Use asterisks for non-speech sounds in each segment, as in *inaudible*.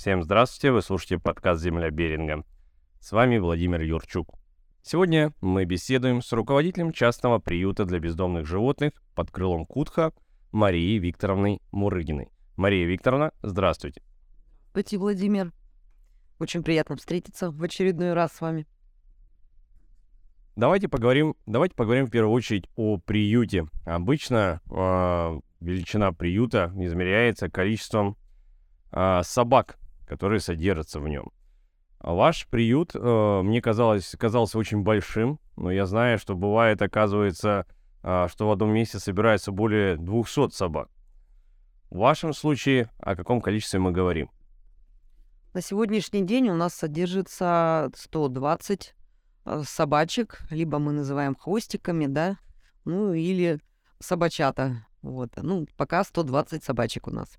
Всем здравствуйте, вы слушаете подкаст «Земля Беринга». С вами Владимир Юрчук. Сегодня мы беседуем с руководителем частного приюта для бездомных животных под крылом Кутха Марией Викторовной Мурыгиной. Мария Викторовна, здравствуйте. Здравствуйте, Владимир. Очень приятно встретиться в очередной раз с вами. Давайте поговорим, давайте поговорим в первую очередь о приюте. Обычно э, величина приюта измеряется количеством э, собак, которые содержатся в нем. Ваш приют э, мне казалось, казался очень большим, но я знаю, что бывает, оказывается, э, что в одном месте собирается более 200 собак. В вашем случае о каком количестве мы говорим? На сегодняшний день у нас содержится 120 э, собачек, либо мы называем хвостиками, да, ну или собачата. Вот, ну, пока 120 собачек у нас.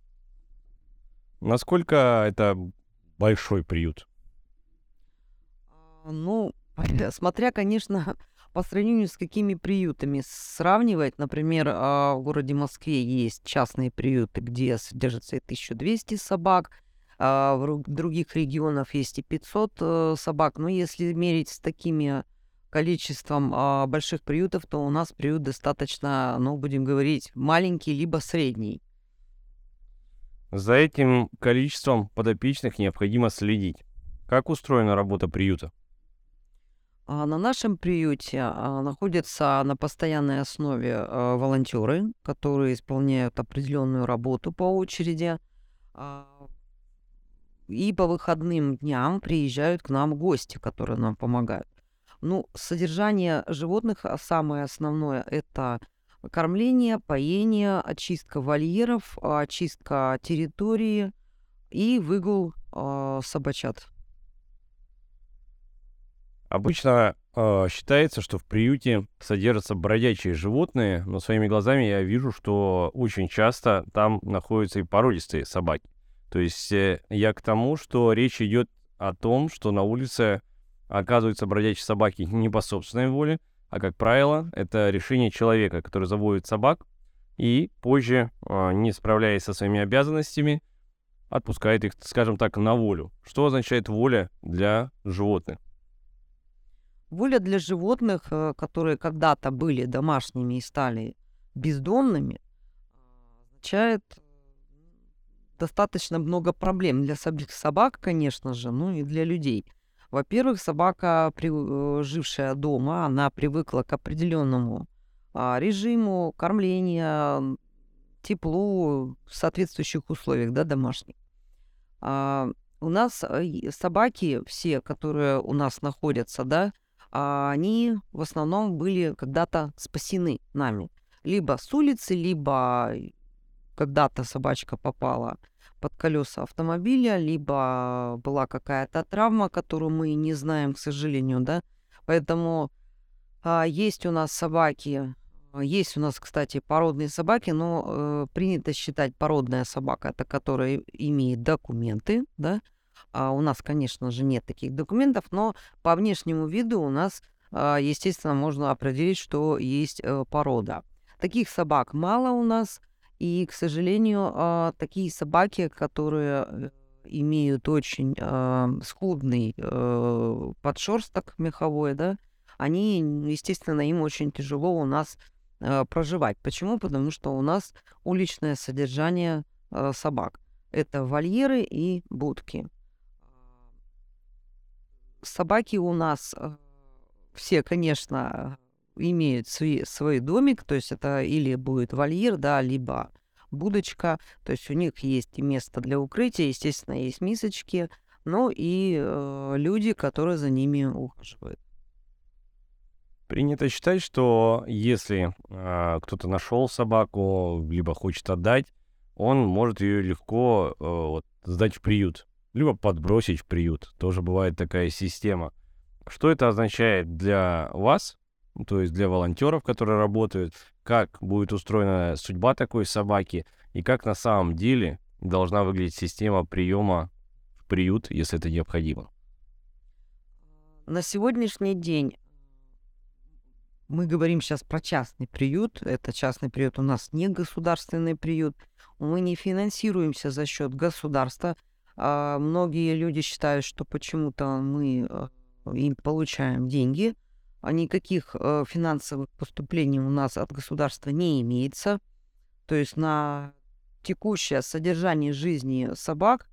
Насколько это большой приют? А, ну, *laughs* смотря, конечно, *laughs* по сравнению с какими приютами сравнивать. Например, а, в городе Москве есть частные приюты, где содержится и 1200 собак, а в других регионах есть и 500 э, собак. Но если мерить с такими количеством больших приютов, то у нас приют достаточно, ну, будем говорить, маленький либо средний. За этим количеством подопечных необходимо следить. Как устроена работа приюта? А на нашем приюте а, находятся на постоянной основе а, волонтеры, которые исполняют определенную работу по очереди. И по выходным дням приезжают к нам гости, которые нам помогают. Ну, содержание животных самое основное это кормление, поение, очистка вольеров, очистка территории и выгул э, собачат. Обычно э, считается, что в приюте содержатся бродячие животные, но своими глазами я вижу, что очень часто там находятся и породистые собаки. То есть э, я к тому, что речь идет о том, что на улице оказываются бродячие собаки не по собственной воле, а, как правило, это решение человека, который заводит собак и позже, э, не справляясь со своими обязанностями, отпускает их, скажем так, на волю. Что означает воля для животных? Воля для животных, э, которые когда-то были домашними и стали бездомными, означает достаточно много проблем для самих собак, конечно же, ну и для людей. Во-первых, собака, э, жившая дома, она привыкла к определенному а, режиму кормления, теплу в соответствующих условиях, да, домашних. А, у нас э, собаки, все, которые у нас находятся, да, а они в основном были когда-то спасены нами. Либо с улицы, либо когда-то собачка попала под колеса автомобиля, либо была какая-то травма, которую мы не знаем, к сожалению, да. Поэтому а, есть у нас собаки, есть у нас, кстати, породные собаки, но э, принято считать породная собака, это которая имеет документы, да, а у нас, конечно же, нет таких документов, но по внешнему виду у нас, а, естественно, можно определить, что есть э, порода. Таких собак мало у нас, и, к сожалению, а, такие собаки, которые э, имеют очень а, скудный э, подшерсток меховой, да, они, естественно, им очень тяжело у нас проживать. Почему? Потому что у нас уличное содержание собак. Это вольеры и будки собаки у нас э, все, конечно, имеют свой, свой домик, то есть это или будет вольер, да, либо будочка, то есть у них есть место для укрытия, естественно, есть мисочки, но и э, люди, которые за ними ухаживают. Принято считать, что если э, кто-то нашел собаку, либо хочет отдать, он может ее легко э, вот, сдать в приют либо подбросить в приют. Тоже бывает такая система. Что это означает для вас, то есть для волонтеров, которые работают, как будет устроена судьба такой собаки и как на самом деле должна выглядеть система приема в приют, если это необходимо? На сегодняшний день мы говорим сейчас про частный приют. Это частный приют у нас не государственный приют. Мы не финансируемся за счет государства. А, многие люди считают, что почему-то мы э, им получаем деньги, никаких э, финансовых поступлений у нас от государства не имеется. То есть на текущее содержание жизни собак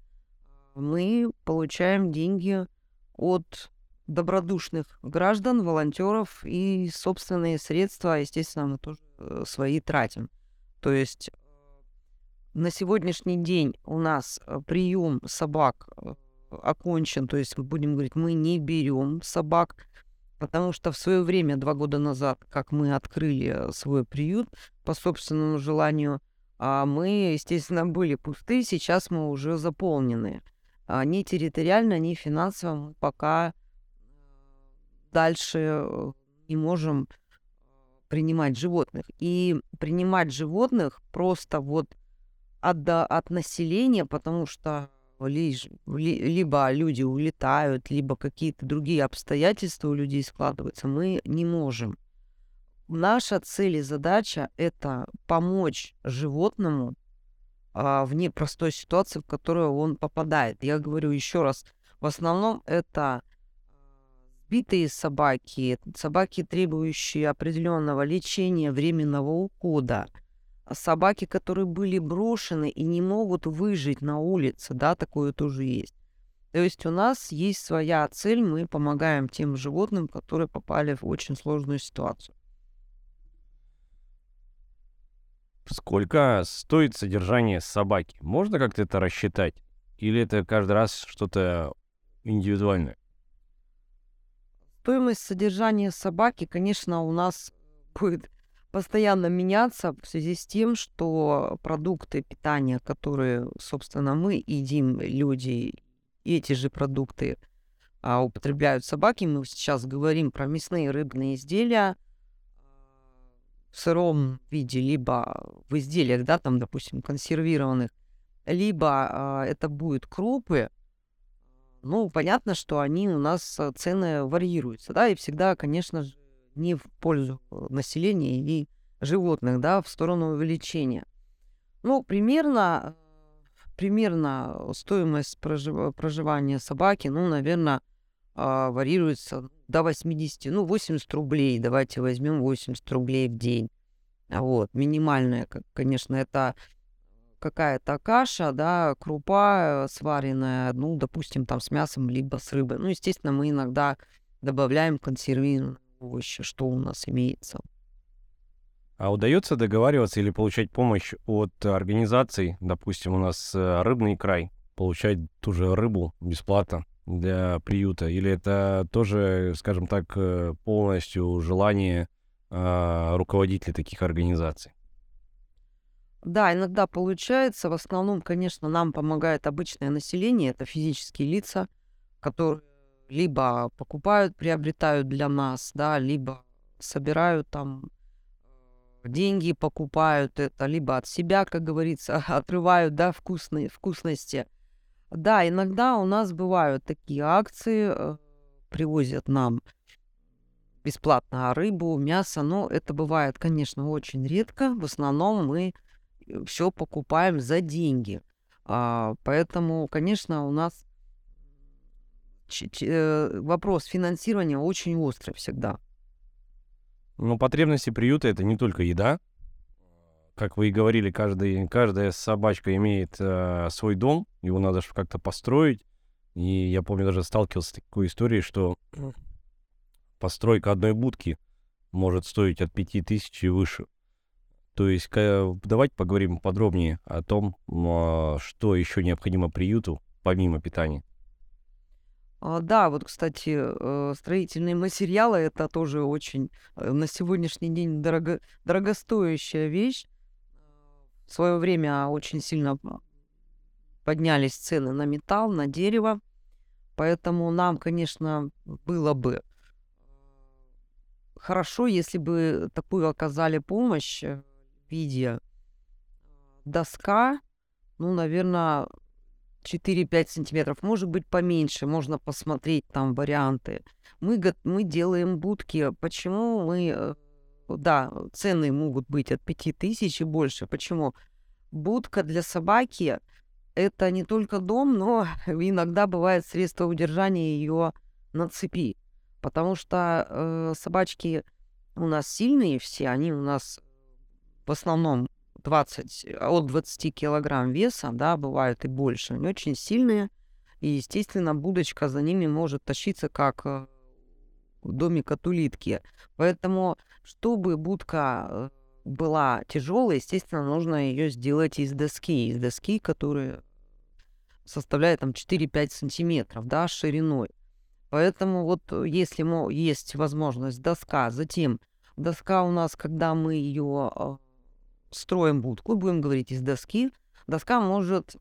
мы получаем деньги от добродушных граждан, волонтеров и собственные средства, естественно, мы тоже э, свои тратим. То есть на сегодняшний день у нас э, прием собак э, окончен, то есть будем говорить, мы не берем собак, потому что в свое время, два года назад, как мы открыли свой приют по собственному желанию, а мы, естественно, были пусты, сейчас мы уже заполнены. А ни территориально, ни финансово мы пока дальше э, не можем принимать животных. И принимать животных просто вот от, от населения, потому что либо люди улетают, либо какие-то другие обстоятельства у людей складываются, мы не можем. Наша цель и задача – это помочь животному а, в непростой ситуации, в которую он попадает. Я говорю еще раз, в основном это сбитые собаки, собаки, требующие определенного лечения, временного ухода – собаки, которые были брошены и не могут выжить на улице, да, такое тоже есть. То есть у нас есть своя цель, мы помогаем тем животным, которые попали в очень сложную ситуацию. Сколько стоит содержание собаки? Можно как-то это рассчитать? Или это каждый раз что-то индивидуальное? Стоимость содержания собаки, конечно, у нас будет постоянно меняться в связи с тем, что продукты питания, которые, собственно, мы едим, люди, эти же продукты а, употребляют собаки. Мы сейчас говорим про мясные рыбные изделия в сыром виде, либо в изделиях, да, там, допустим, консервированных, либо а, это будут крупы, ну, понятно, что они у нас э, цены варьируются, да, и всегда, конечно же, не в пользу э, населения и животных, да, в сторону увеличения. Ну, примерно, примерно стоимость прожив... проживания собаки, ну, наверное, а, варьируется до 80, ну, 80 рублей, давайте возьмем 80 рублей в день. Вот, минимальная, конечно, это какая-то каша, да, крупа э, сваренная, ну, допустим, там с мясом, либо с рыбой. Ну, естественно, мы иногда добавляем консервированные овощи, что у нас имеется. А удается договариваться или получать помощь от организаций, допустим, у нас э, рыбный край, получать ту же рыбу бесплатно для приюта? Или это тоже, скажем так, э, полностью желание э, руководителей таких организаций? Да, иногда получается. В основном, конечно, нам помогает обычное население, это физические лица, которые либо покупают, приобретают для нас, да, либо собирают там э, деньги, покупают это, либо от себя, как говорится, *laughs* отрывают, да, вкусные, вкусности. Да, иногда у нас бывают такие акции, э, привозят нам бесплатно рыбу, мясо, но это бывает, конечно, очень редко. В основном мы э, все покупаем за деньги. А, поэтому, конечно, у нас вопрос финансирования очень острый всегда. Ну, потребности приюта это не только еда. Как вы и говорили, каждый, каждая собачка имеет э, свой дом, его надо как-то построить. И я помню, даже сталкивался с такой историей, что *clears throat* постройка одной будки может стоить от 5000 и выше. То есть давайте поговорим подробнее о том, а, что еще необходимо приюту, помимо питания. А, да, вот, кстати, э, строительные материалы это тоже очень э, на сегодняшний день дорого, дорогостоящая вещь. В свое время очень сильно поднялись цены на металл, на дерево. Поэтому нам, конечно, было бы хорошо, если бы такую оказали помощь в виде доска, ну, наверное, 4-5 сантиметров, может быть поменьше, можно посмотреть там варианты. Мы, мы делаем будки. Почему мы... Э, да, цены могут быть от 5000 и больше. Почему? Будка для собаки – это не только дом, но *laughs* иногда бывает средство удержания ее на цепи. Потому что э, собачки у нас сильные все, они у нас в основном 20, от 20 килограмм веса, да, бывают и больше. Они очень сильные, и, естественно, будочка за ними может тащиться, как э, домик от улитки. Поэтому, чтобы будка э, была тяжелая, естественно, нужно ее сделать из доски, из доски, которая составляет там 4-5 сантиметров, да, шириной. Поэтому вот э, если есть возможность доска, затем доска у нас, когда мы ее строим будку, будем говорить из доски, доска может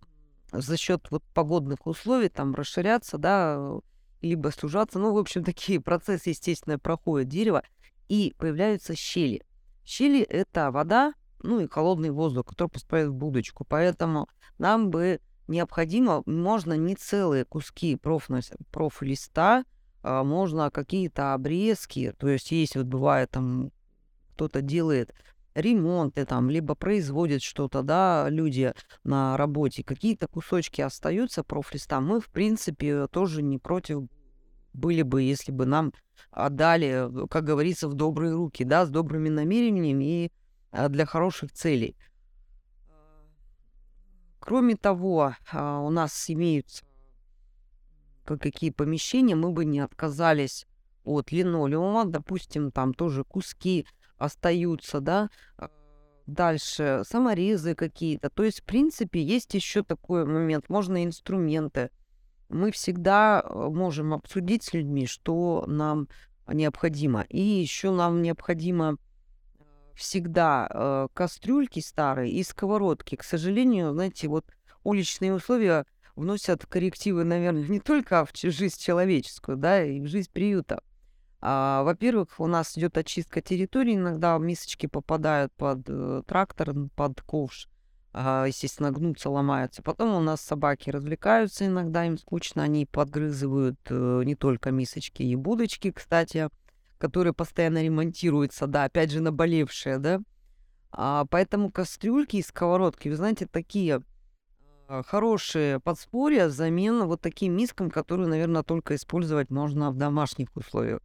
за счет вот погодных условий там расширяться, да, либо сужаться. Ну, в общем, *laughs* такие процессы, естественно, проходят дерево, и появляются щели. Щели — это вода, ну и холодный воздух, который поступает в будочку. Поэтому нам бы необходимо, можно не целые куски профлиста, а можно какие-то обрезки, то есть есть вот бывает там кто-то делает ремонты там, либо производит что-то, да, люди на работе, какие-то кусочки остаются профлиста, мы, в принципе, тоже не против были бы, если бы нам отдали, как говорится, в добрые руки, да, с добрыми намерениями и а, для хороших целей. Кроме того, а, у нас имеются какие помещения, мы бы не отказались от линолеума, допустим, там тоже куски остаются, да, а, дальше саморезы какие-то. То есть, в принципе, есть еще такой момент, можно инструменты. Мы всегда э, можем обсудить с людьми, что нам необходимо. И еще нам необходимо всегда э, кастрюльки старые и сковородки. К сожалению, знаете, вот уличные условия вносят коррективы, наверное, *laughs* не только в жизнь человеческую, да, и в жизнь приюта. А, во-первых, у нас идет очистка территории, иногда мисочки попадают под э, трактор, под ковш, а, естественно, гнутся, ломаются. Потом у нас собаки развлекаются, иногда им скучно, они подгрызывают э, не только мисочки и будочки, кстати, которые постоянно ремонтируются, да, опять же, наболевшие, да. А, поэтому кастрюльки и сковородки, вы знаете, такие хорошие подспорья замена вот таким мискам, которые, наверное, только использовать можно в домашних условиях.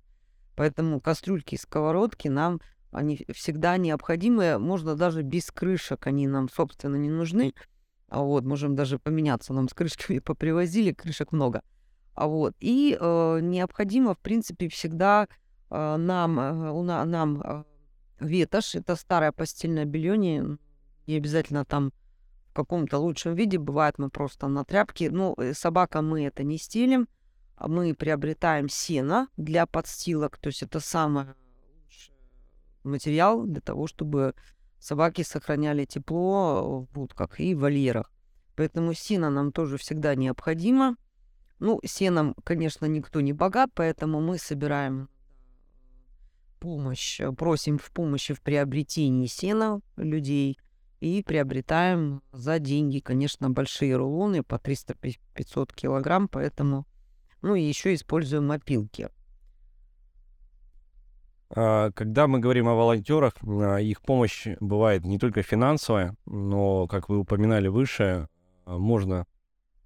Поэтому кастрюльки и сковородки нам они всегда необходимы. Можно даже без крышек, они нам, собственно, не нужны. А вот, можем даже поменяться. Нам с крышками *laughs* попривозили, крышек много. А вот, и э, необходимо, в принципе, всегда а, нам, э, у на, нам а, ветошь, это старое постельное белье, не, не обязательно там в каком-то лучшем виде, бывает мы просто на тряпке. Ну, э, собака мы это не стелим, мы приобретаем сено для подстилок, то есть это самый лучший материал для того, чтобы собаки сохраняли тепло в будках и вольерах. Поэтому сено нам тоже всегда необходимо. Ну, сеном, конечно, никто не богат, поэтому мы собираем помощь, э, просим в помощи в приобретении сена людей и приобретаем за деньги, конечно, большие рулоны по 300-500 килограмм, поэтому, ну и еще используем опилки. А, когда мы говорим о волонтерах, а, их помощь бывает не только финансовая, но, как вы упоминали выше, а, можно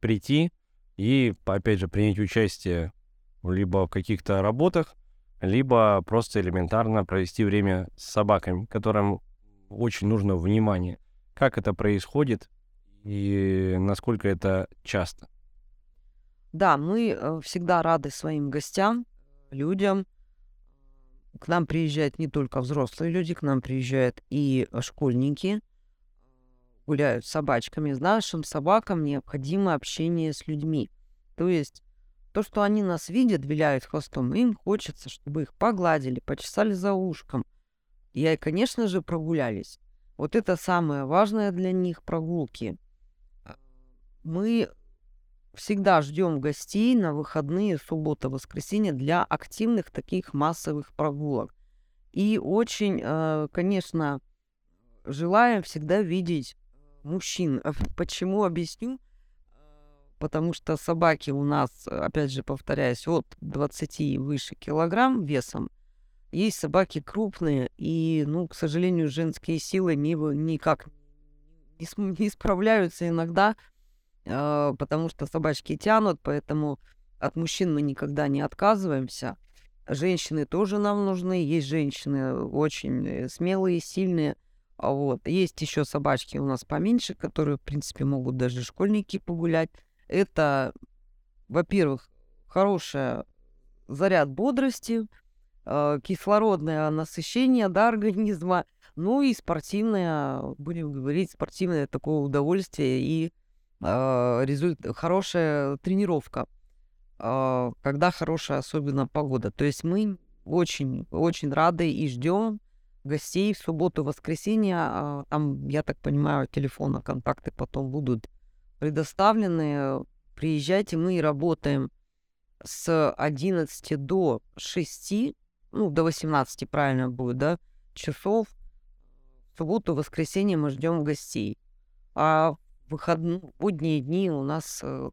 прийти и, опять же, принять участие либо в каких-то работах, либо просто элементарно провести время с собаками, которым очень нужно внимание. Как это происходит и насколько это часто? Да, мы э, всегда рады своим гостям, людям. К нам приезжают не только взрослые люди, к нам приезжают и школьники, гуляют с собачками. Нашим собакам необходимо общение с людьми. То есть то, что они нас видят, виляют хвостом, им хочется, чтобы их погладили, почесали за ушком. И, конечно же, прогулялись. Вот это самое важное для них прогулки. А, мы всегда ждем гостей на выходные, суббота, воскресенье для активных таких массовых прогулок. И очень, э, конечно, желаем всегда видеть мужчин. Почему объясню? потому что собаки у нас, опять же, повторяюсь, от 20 и выше килограмм весом. Есть собаки крупные, и, ну, к сожалению, женские силы не, никак не, не справляются иногда потому что собачки тянут, поэтому от мужчин мы никогда не отказываемся. Женщины тоже нам нужны. Есть женщины очень э, смелые, сильные. А вот. Есть еще собачки у нас поменьше, которые, в принципе, могут даже школьники погулять. Это, во-первых, хороший заряд бодрости, э, кислородное насыщение да, организма, ну и спортивное, будем говорить, спортивное такое удовольствие и результ... хорошая тренировка. А, когда хорошая особенно погода. То есть мы очень, очень рады и ждем гостей в субботу, воскресенье. А, там, я так понимаю, телефона, контакты потом будут предоставлены. Приезжайте, мы работаем с 11 до 6, ну, до 18 правильно будет, да, часов. В субботу, воскресенье мы ждем гостей. А выходные, дни у нас э,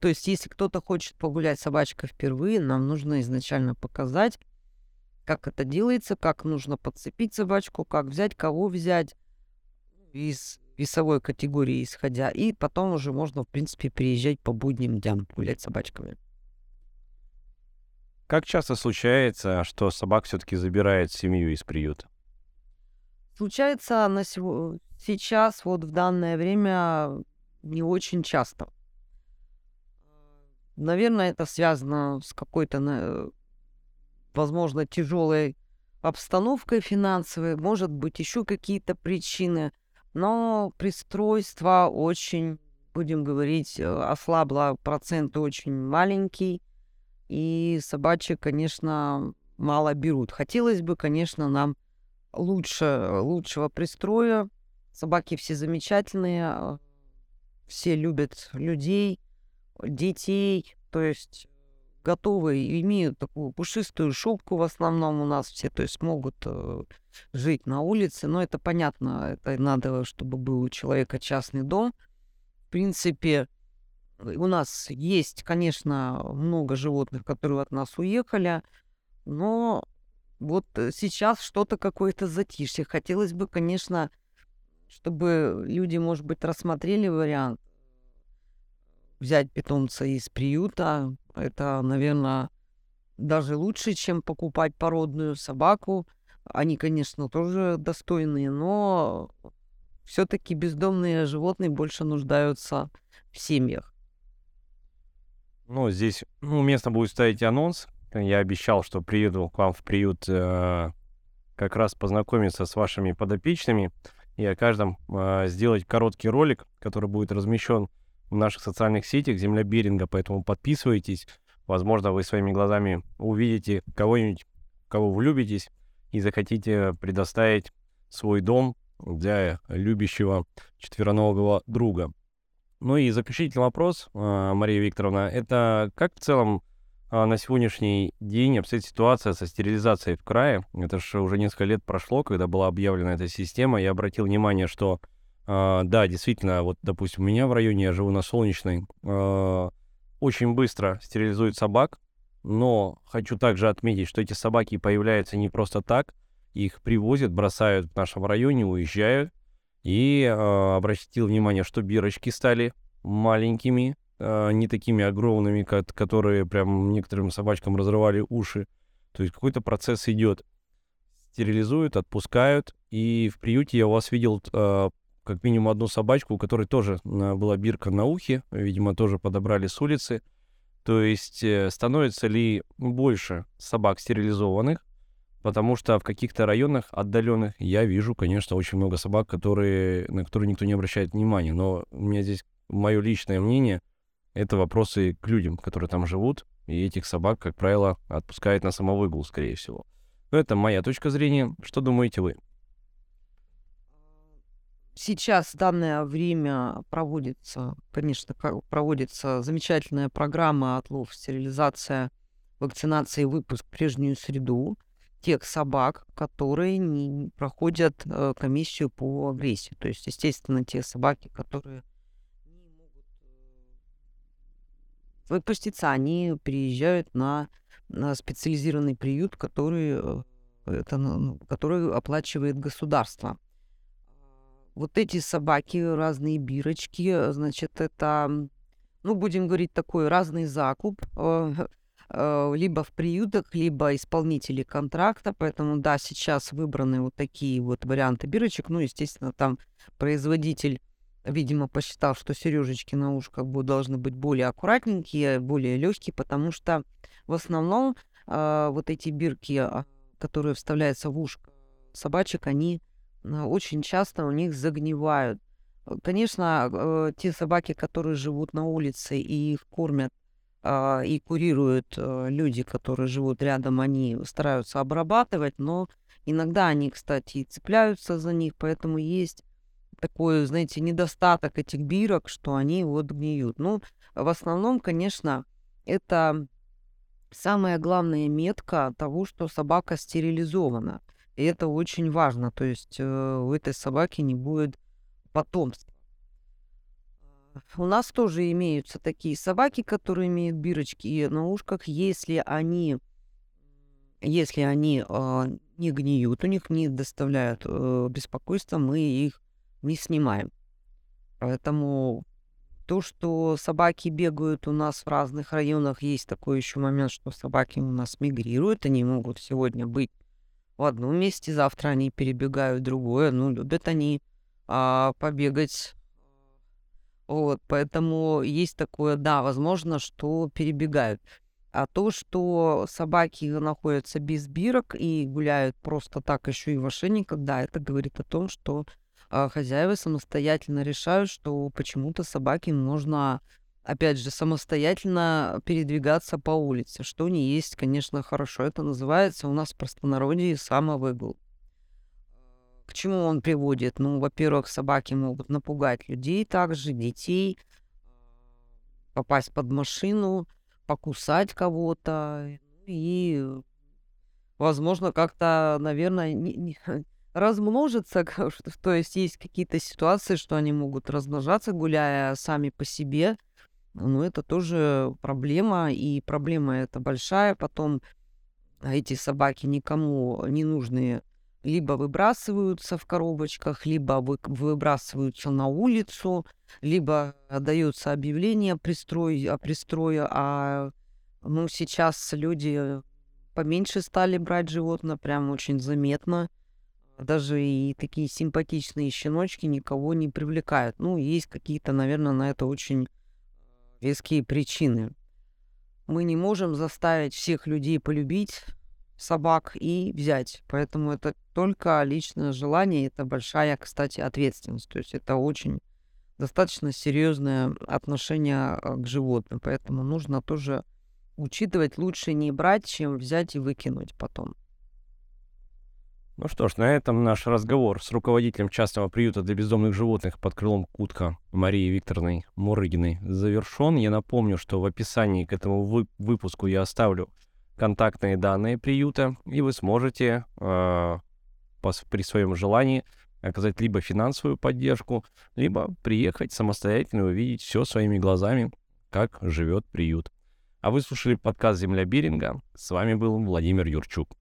то есть, если кто-то хочет погулять с собачкой впервые, нам нужно изначально показать, как это делается, как нужно подцепить собачку, как взять, кого взять из весовой категории исходя. И потом уже можно, в принципе, приезжать по будним дням гулять с собачками. Как часто случается, что собак все-таки забирает семью из приюта? Случается на сего... сейчас, вот в данное время, не очень часто. Наверное, это связано с какой-то, возможно, тяжелой обстановкой финансовой, может быть, еще какие-то причины. Но пристройство очень, будем говорить, э, ослабло, процент очень маленький. И собачек, конечно, мало берут. Хотелось бы, конечно, нам лучше, лучшего пристроя. Собаки все замечательные, все любят людей детей, то есть готовые, имеют такую пушистую шубку в основном у нас все, то есть могут э, жить на улице, но это понятно, это надо, чтобы был у человека частный дом. В принципе, у нас есть, конечно, много животных, которые от нас уехали, но вот сейчас что-то какое-то затишье. Хотелось бы, конечно, чтобы люди, может быть, рассмотрели вариант взять питомца из приюта. Это, наверное, даже лучше, чем покупать породную собаку. Они, конечно, тоже достойные, но все-таки бездомные животные больше нуждаются в семьях. Ну, здесь уместно будет ставить анонс. Я обещал, что приеду к вам в приют э, как раз познакомиться с вашими подопечными и о каждом э, сделать короткий ролик, который будет размещен в наших социальных сетях «Земля Беринга», поэтому подписывайтесь. Возможно, вы своими глазами увидите кого-нибудь, кого вы любитесь, и захотите предоставить свой дом для любящего четвероногого друга. Ну и заключительный вопрос, а, Мария Викторовна, это как в целом на сегодняшний день обстоит ситуация со стерилизацией в крае? Это же уже несколько лет прошло, когда была объявлена эта система. Я обратил внимание, что Uh, да, действительно, вот, допустим, у меня в районе, я живу на Солнечной, uh, очень быстро стерилизуют собак, но хочу также отметить, что эти собаки появляются не просто так, их привозят, бросают в нашем районе, уезжают, и uh, обратил внимание, что бирочки стали маленькими, не такими огромными, которые прям некоторым собачкам разрывали уши, то есть какой-то процесс идет. Стерилизуют, отпускают, и в приюте я у вас видел как минимум одну собачку, у которой тоже а, была бирка на ухе, видимо, тоже подобрали с улицы. То есть э, становится ли больше собак стерилизованных, потому что в каких-то районах отдаленных я вижу, конечно, очень много собак, которые, на которые никто не обращает внимания. Но у меня здесь мое личное мнение, это вопросы к людям, которые там живут, и этих собак, как правило, отпускают на самовыгул, скорее всего. Но это моя точка зрения. Что думаете вы? Сейчас в данное время проводится, конечно, проводится замечательная программа отлов, стерилизация, вакцинация и выпуск в прежнюю среду тех собак, которые не проходят э, комиссию по агрессии. То есть, естественно, те собаки, которые не могут э, выпуститься, они приезжают на, на специализированный приют, который, э, это, ну, который оплачивает государство. Вот эти собаки, разные бирочки, значит, это, ну, будем говорить, такой разный закуп, э, э, либо в приютах, либо исполнители контракта. Поэтому, да, сейчас выбраны вот такие вот варианты бирочек. Ну, естественно, там производитель, видимо, посчитал, что сережечки на ушках будут, должны быть более аккуратненькие, более легкие, потому что в основном э, вот эти бирки, а, которые вставляются в ушко собачек, они Э, очень часто у них загнивают. Э, конечно, э, те собаки, которые живут на улице и их кормят а, и курируют люди, которые живут рядом, они стараются обрабатывать, но иногда они, кстати, цепляются за них, поэтому есть такой, знаете, недостаток этих бирок, что они вот гниют. Ну, в основном, конечно, это самая главная метка того, что собака стерилизована. И это очень важно. То есть э, у этой собаки не будет потомства. У нас тоже имеются такие собаки, которые имеют бирочки на ушках, если они, если они э, не гниют, у них не доставляют э, беспокойства, мы их не снимаем. Поэтому то, что собаки бегают у нас в разных районах, есть такой еще момент, что собаки у нас мигрируют, они могут сегодня быть в одном месте, завтра они перебегают в другое. Ну, любят они а, побегать. Вот, поэтому есть такое, да, возможно, что перебегают. А то, что собаки находятся без бирок и гуляют просто так еще и в ошейниках, да, это говорит о том, что хозяева самостоятельно решают, что почему-то собаке нужно опять же, самостоятельно передвигаться по улице, что не есть, конечно, хорошо. Это называется у нас в простонародье самовыгул. К чему он приводит? Ну, во-первых, собаки могут напугать людей также, детей, попасть под машину, покусать кого-то и, возможно, как-то, наверное, не, не, размножиться. То есть есть какие-то ситуации, что они могут размножаться, гуляя сами по себе, ну, это тоже проблема, и проблема эта большая. Потом эти собаки никому не нужные либо выбрасываются в коробочках, либо вы, выбрасываются на улицу, либо дается объявление о пристрое, о пристрое, а ну, сейчас люди поменьше стали брать животное, прям очень заметно. Даже и такие симпатичные щеночки никого не привлекают. Ну, есть какие-то, наверное, на это очень веские причины. Мы не можем заставить всех людей полюбить собак и взять. Поэтому это только личное желание, это большая, кстати, ответственность. То есть это очень достаточно серьезное отношение а, к животным. Поэтому нужно тоже учитывать, лучше не брать, чем взять и выкинуть потом. Ну что ж, на этом наш разговор с руководителем частного приюта для бездомных животных под крылом Кутка Марией Викторовной Мурыгиной завершен. Я напомню, что в описании к этому вы- выпуску я оставлю контактные данные приюта, и вы сможете э, при своем желании оказать либо финансовую поддержку, либо приехать самостоятельно и увидеть все своими глазами, как живет приют. А вы слушали подкаст «Земля Биринга». С вами был Владимир Юрчук.